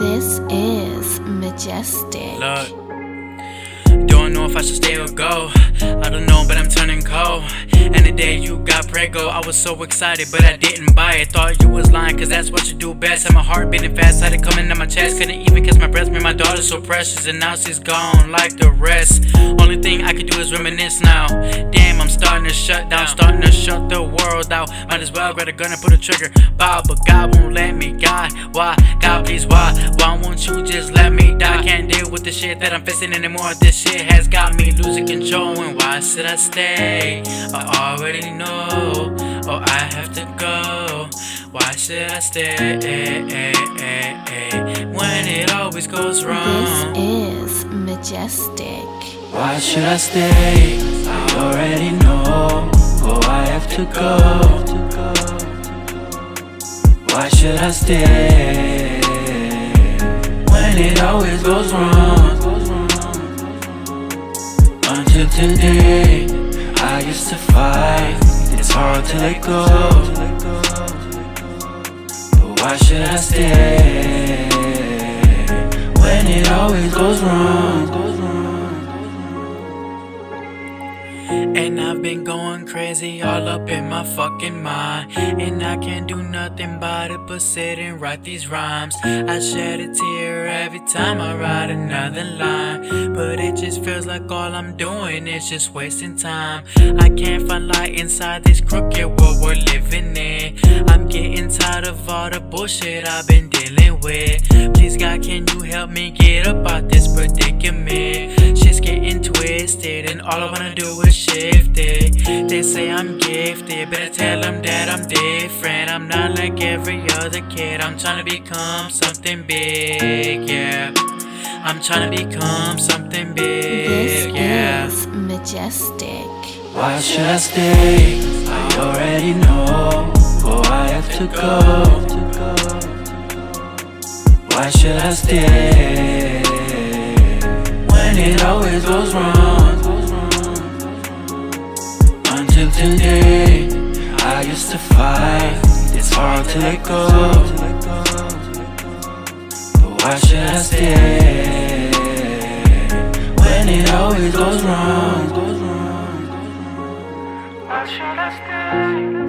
This is Majestic. Look, don't know if I should stay or go. I don't know, but I'm turning cold. And the day you got prego, I was so excited, but I didn't buy it. Thought you was lying, cause that's what you do best. And my heart beating fast, had it coming in my chest. Couldn't even kiss my breast, made my daughter so precious. And now she's gone like the rest. Only thing I can do is reminisce now. Damn, I'm starting to shut down, starting to shut the world out. Might as well grab a gun and put a trigger. Bow, but God won't let me. God, why? God, please, why? Why won't you just let me die? Can't deal with the shit that I'm facing anymore. This shit has got me losing control. Why should I stay? I already know. Oh, I have to go. Why should I stay? When it always goes wrong. This is majestic. Why should I stay? I already know. Oh, I have to go. Why should I stay? When it always goes wrong. Until today, I used to fight. It's hard to let go. But why should I stay? When it always goes wrong. And I've been going crazy all up in my fucking mind. And I can't do nothing but it but sit and write these rhymes. I shed a tear every time I write another line. But it just feels like all I'm doing is just wasting time. I can't find light inside this crooked world we're living in. I'm getting tired of all the bullshit I've been dealing with. Please, God, can you help me get up out this predicament? All I wanna do is shift it. They say I'm gifted, better tell them that I'm different. I'm not like every other kid, I'm trying to become something big, yeah. I'm trying to become something This big, yeah. is majestic. Why should I stay? I already know. Oh, I have to go. Why should I stay? When it always goes wrong. Today, I used to fight. It's hard to let go. But why should I stay? When it always goes wrong. Why should I stay?